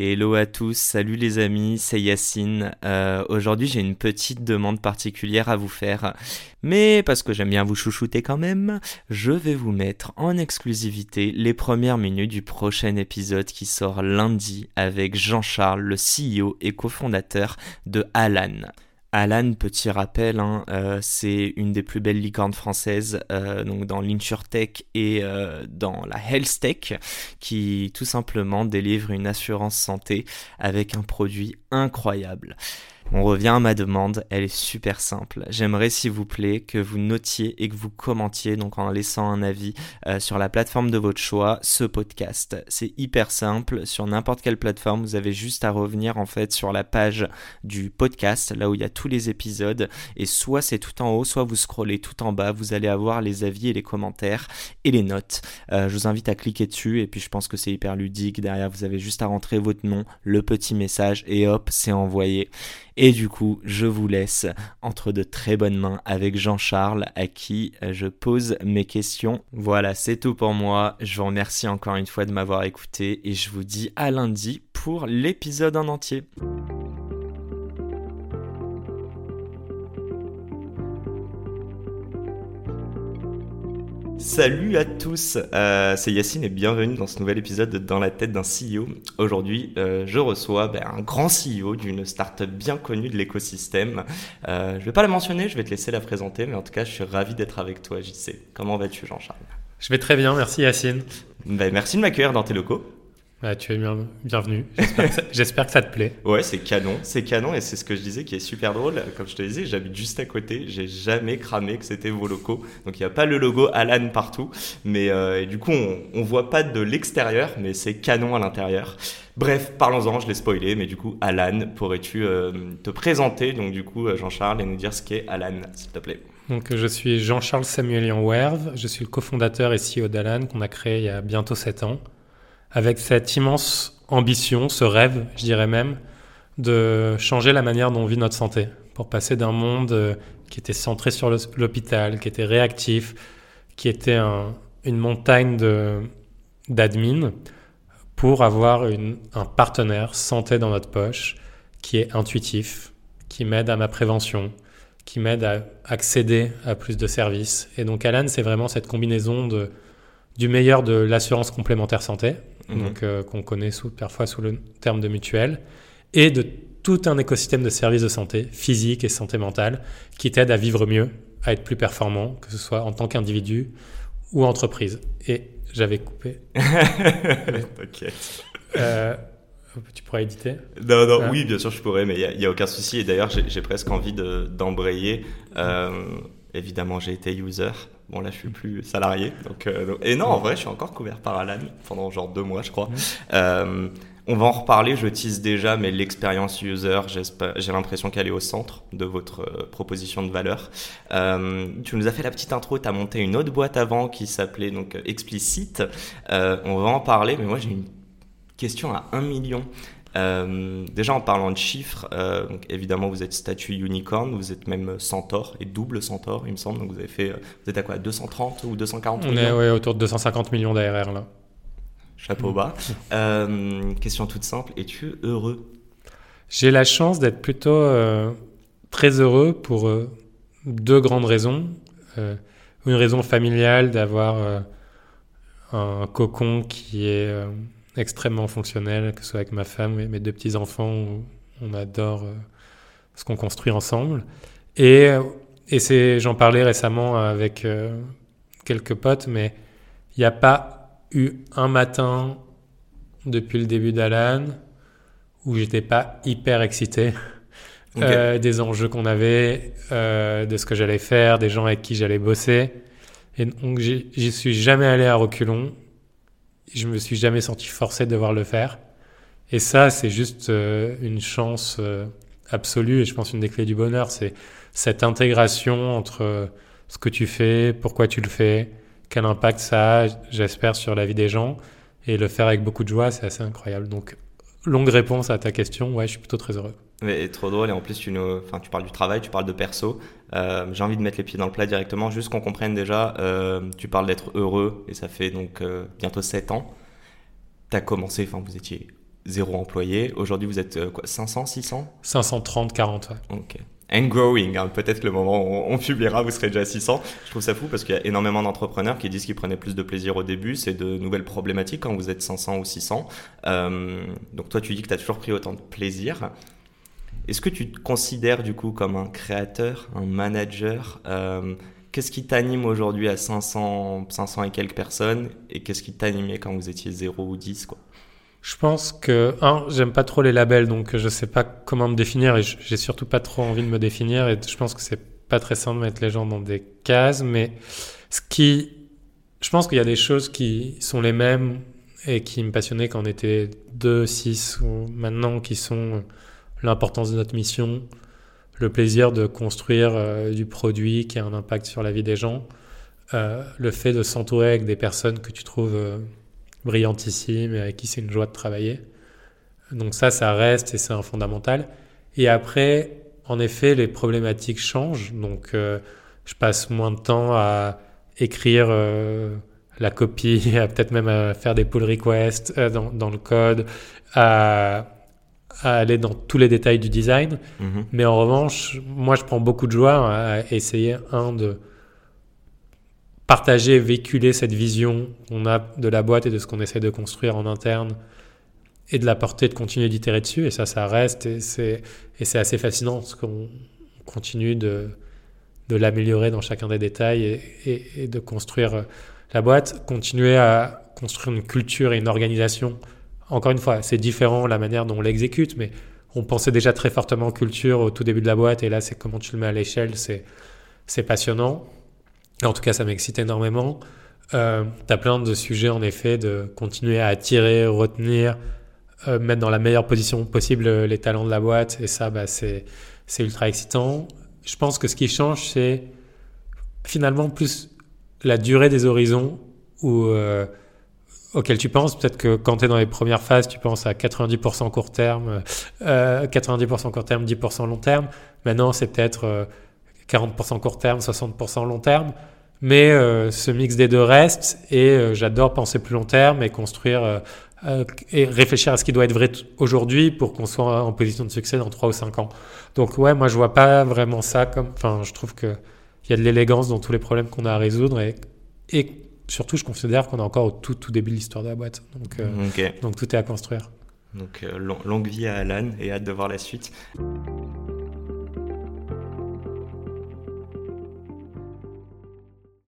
Hello à tous, salut les amis, c'est Yacine. Euh, Aujourd'hui j'ai une petite demande particulière à vous faire, mais parce que j'aime bien vous chouchouter quand même, je vais vous mettre en exclusivité les premières minutes du prochain épisode qui sort lundi avec Jean-Charles, le CEO et cofondateur de Alan. Alan, petit rappel, hein, euh, c'est une des plus belles licornes françaises, euh, donc dans l'insurtech et euh, dans la health tech, qui tout simplement délivre une assurance santé avec un produit incroyable. On revient à ma demande, elle est super simple. J'aimerais s'il vous plaît que vous notiez et que vous commentiez, donc en laissant un avis euh, sur la plateforme de votre choix, ce podcast. C'est hyper simple, sur n'importe quelle plateforme, vous avez juste à revenir en fait sur la page du podcast, là où il y a tous les épisodes, et soit c'est tout en haut, soit vous scrollez tout en bas, vous allez avoir les avis et les commentaires et les notes. Euh, je vous invite à cliquer dessus, et puis je pense que c'est hyper ludique. Derrière, vous avez juste à rentrer votre nom, le petit message, et hop, c'est envoyé. Et du coup, je vous laisse entre de très bonnes mains avec Jean-Charles à qui euh, je pose mes questions. Voilà, c'est tout pour moi. Je vous remercie encore une fois de m'avoir écouté et je vous dis à lundi pour l'épisode en entier. Salut à tous, euh, c'est Yacine et bienvenue dans ce nouvel épisode de Dans la tête d'un CEO. Aujourd'hui, euh, je reçois ben, un grand CEO d'une startup bien connue de l'écosystème. Euh, je vais pas la mentionner, je vais te laisser la présenter, mais en tout cas, je suis ravi d'être avec toi, JC. Comment vas-tu, Jean-Charles? Je vais très bien, merci Yacine. Ben, merci de m'accueillir dans tes locaux. Bah, tu es bien, bienvenue. J'espère que, ça te plaît. Ouais, c'est canon, c'est canon et c'est ce que je disais qui est super drôle. Comme je te disais, j'habite juste à côté. J'ai jamais cramé que c'était vos locaux. Donc il n'y a pas le logo Alan partout, mais euh, et du coup on, on voit pas de l'extérieur, mais c'est canon à l'intérieur. Bref, parlons-en, je l'ai spoilé, mais du coup Alan, pourrais-tu euh, te présenter? Donc du coup Jean-Charles et nous dire ce qu'est Alan, s'il te plaît. Donc je suis Jean-Charles Samuelian Werve, je suis le cofondateur et CEO d'Alan qu'on a créé il y a bientôt 7 ans avec cette immense ambition, ce rêve, je dirais même, de changer la manière dont on vit notre santé, pour passer d'un monde euh, qui était centré sur l'hôpital, qui était réactif, qui était une montagne d'admin, pour avoir un partenaire santé dans notre poche, qui est intuitif, qui m'aide à ma prévention, qui m'aide à accéder à plus de services. Et donc Alan, c'est vraiment cette combinaison de, du meilleur de l'assurance complémentaire santé, Mhm. donc euh, qu'on connaît sous, parfois sous le terme de mutuelle, et de tout un écosystème de services de santé physique et santé mentale qui t'aident à vivre mieux, à être plus performant, que ce soit en tant qu'individu ou entreprise. Et j'avais coupé. T'inquiète. Euh, tu pourrais éditer? Non, non, oui, bien sûr, je pourrais, mais il n'y a, aucun souci. Et d'ailleurs, j'ai presque envie d'embrayer. Euh, évidemment, j'ai été user. Bon, là, je suis plus salarié. Donc, euh, et non, en vrai, je suis encore couvert par Alan pendant genre deux mois, je crois. Euh, on va en reparler, je tease déjà, mais l'expérience user, j'ai l'impression qu'elle est au centre de votre euh, proposition de valeur. tu nous as fait la petite intro, tu as monté une autre boîte avant qui s'appelait donc Explicit. on va en parler, mais moi j'ai une question à un million. Euh, déjà en parlant de chiffres, euh, donc évidemment vous êtes statut unicorn, vous êtes même centaure et double centaure il me semble, donc vous avez fait, vous êtes à quoi 230 ou 240 On est ouais, autour de 250 millions d'ARR là. Chapeau bas. Euh, question toute simple, es-tu heureux? J'ai la chance d'être plutôt très heureux pour deux grandes raisons. une raison familiale d'avoir un cocon qui est extrêmement fonctionnel, que ce soit avec ma femme et mes deux petits-enfants, on adore euh, ce qu'on construit ensemble. Et, euh, et c'est, j'en parlais récemment avec euh, quelques potes, mais il n'y a pas eu un matin depuis le début d'Alan où j'étais pas hyper excité des enjeux qu'on avait, de ce que j'allais faire, des gens avec qui j'allais bosser. Et donc j'y suis jamais allé à reculons je me suis jamais senti forcé de devoir le faire. Et ça, c'est juste une chance absolue et je pense une des clés du bonheur, c'est cette intégration entre ce que tu fais, pourquoi tu le fais, quel impact ça a, j'espère, sur la vie des gens. Et le faire avec beaucoup de joie, c'est assez incroyable. Donc, longue réponse à ta question, ouais, je suis plutôt très heureux. Mais trop drôle, et en plus, tu, nous, enfin, tu parles du travail, tu parles de perso. Euh, j'ai envie de mettre les pieds dans le plat directement, juste qu'on comprenne déjà. Euh, tu parles d'être heureux, et ça fait donc euh, bientôt 7 ans. Tu as commencé, enfin, vous étiez zéro employé. Aujourd'hui, vous êtes quoi, 500, 600 530, 40, ouais. Ok and growing. Hein. Peut-être que le moment où on publiera, vous serez déjà à 600. Je trouve ça fou parce qu'il y a énormément d'entrepreneurs qui disent qu'ils prenaient plus de plaisir au début. C'est de nouvelles problématiques quand vous êtes 500 ou 600. Euh, donc toi, tu dis que tu as toujours pris autant de plaisir. Est-ce que tu te considères du coup comme un créateur, un manager euh, Qu'est-ce qui t'anime aujourd'hui à 500, 500 et quelques personnes Et qu'est-ce qui t'animait quand vous étiez 0 ou 10 quoi? Je pense que, un, j'aime pas trop les labels, donc je sais pas comment me définir et j'ai surtout pas trop envie de me définir et je pense que c'est pas très simple de mettre les gens dans des cases, mais ce qui, je pense qu'il y a des choses qui sont les mêmes et qui me passionnaient quand on était 2, 6 ou maintenant qui sont l'importance de notre mission, le plaisir de construire euh, du produit qui a un impact sur la vie des gens, euh, le fait de s'entourer avec des personnes que tu trouves euh, brillantissime et avec qui c'est une joie de travailler. Donc ça, ça reste et c'est un fondamental. Et après, en effet, les problématiques changent. Donc je passe moins de temps à écrire la copie, à peut-être même à faire des pull requests dans, dans, le code, à, à, aller dans tous les détails du design. Mm-hmm. Mais en revanche, moi, je prends beaucoup de joie à essayer, un, de partager, véhiculer cette vision qu'on a de la boîte et de ce qu'on essaie de construire en interne et de la porter, de continuer d'itérer dessus. Et ça, ça reste et c'est, et c'est assez fascinant parce qu'on continue de, de l'améliorer dans chacun des détails et, et, de construire la boîte, continuer à construire une culture et une organisation. Encore une fois, c'est différent la manière dont on l'exécute, mais on pensait déjà très fortement culture au tout début de la boîte et là, c'est comment tu le mets à l'échelle, c'est, c'est passionnant. En tout cas, ça m'excite énormément. Euh, tu as plein de sujets, en effet, de continuer à attirer, retenir, euh, mettre dans la meilleure position possible euh, les talents de la boîte. Et ça, bah, c'est, c'est ultra excitant. Je pense que ce qui change, c'est finalement plus la durée des horizons où, auxquels tu penses. Peut-être que quand tu es dans les premières phases, tu penses à 90% court terme, 90% court terme, 10% long terme. Maintenant, c'est peut-être 40% court terme, 60% long terme. Mais euh, ce mix des deux reste et euh, j'adore penser plus long terme et construire euh, et réfléchir à ce qui doit être vrai aujourd'hui pour qu'on soit en position de succès dans 3 ou 5 ans. Donc ouais, moi je vois pas vraiment ça comme... Enfin, je trouve qu'il y a de l'élégance dans tous les problèmes qu'on a à résoudre et, et surtout je considère qu'on est encore au tout, tout début de l'histoire de la boîte. Donc, donc tout est à construire. Donc longue vie à Alan et hâte de voir la suite.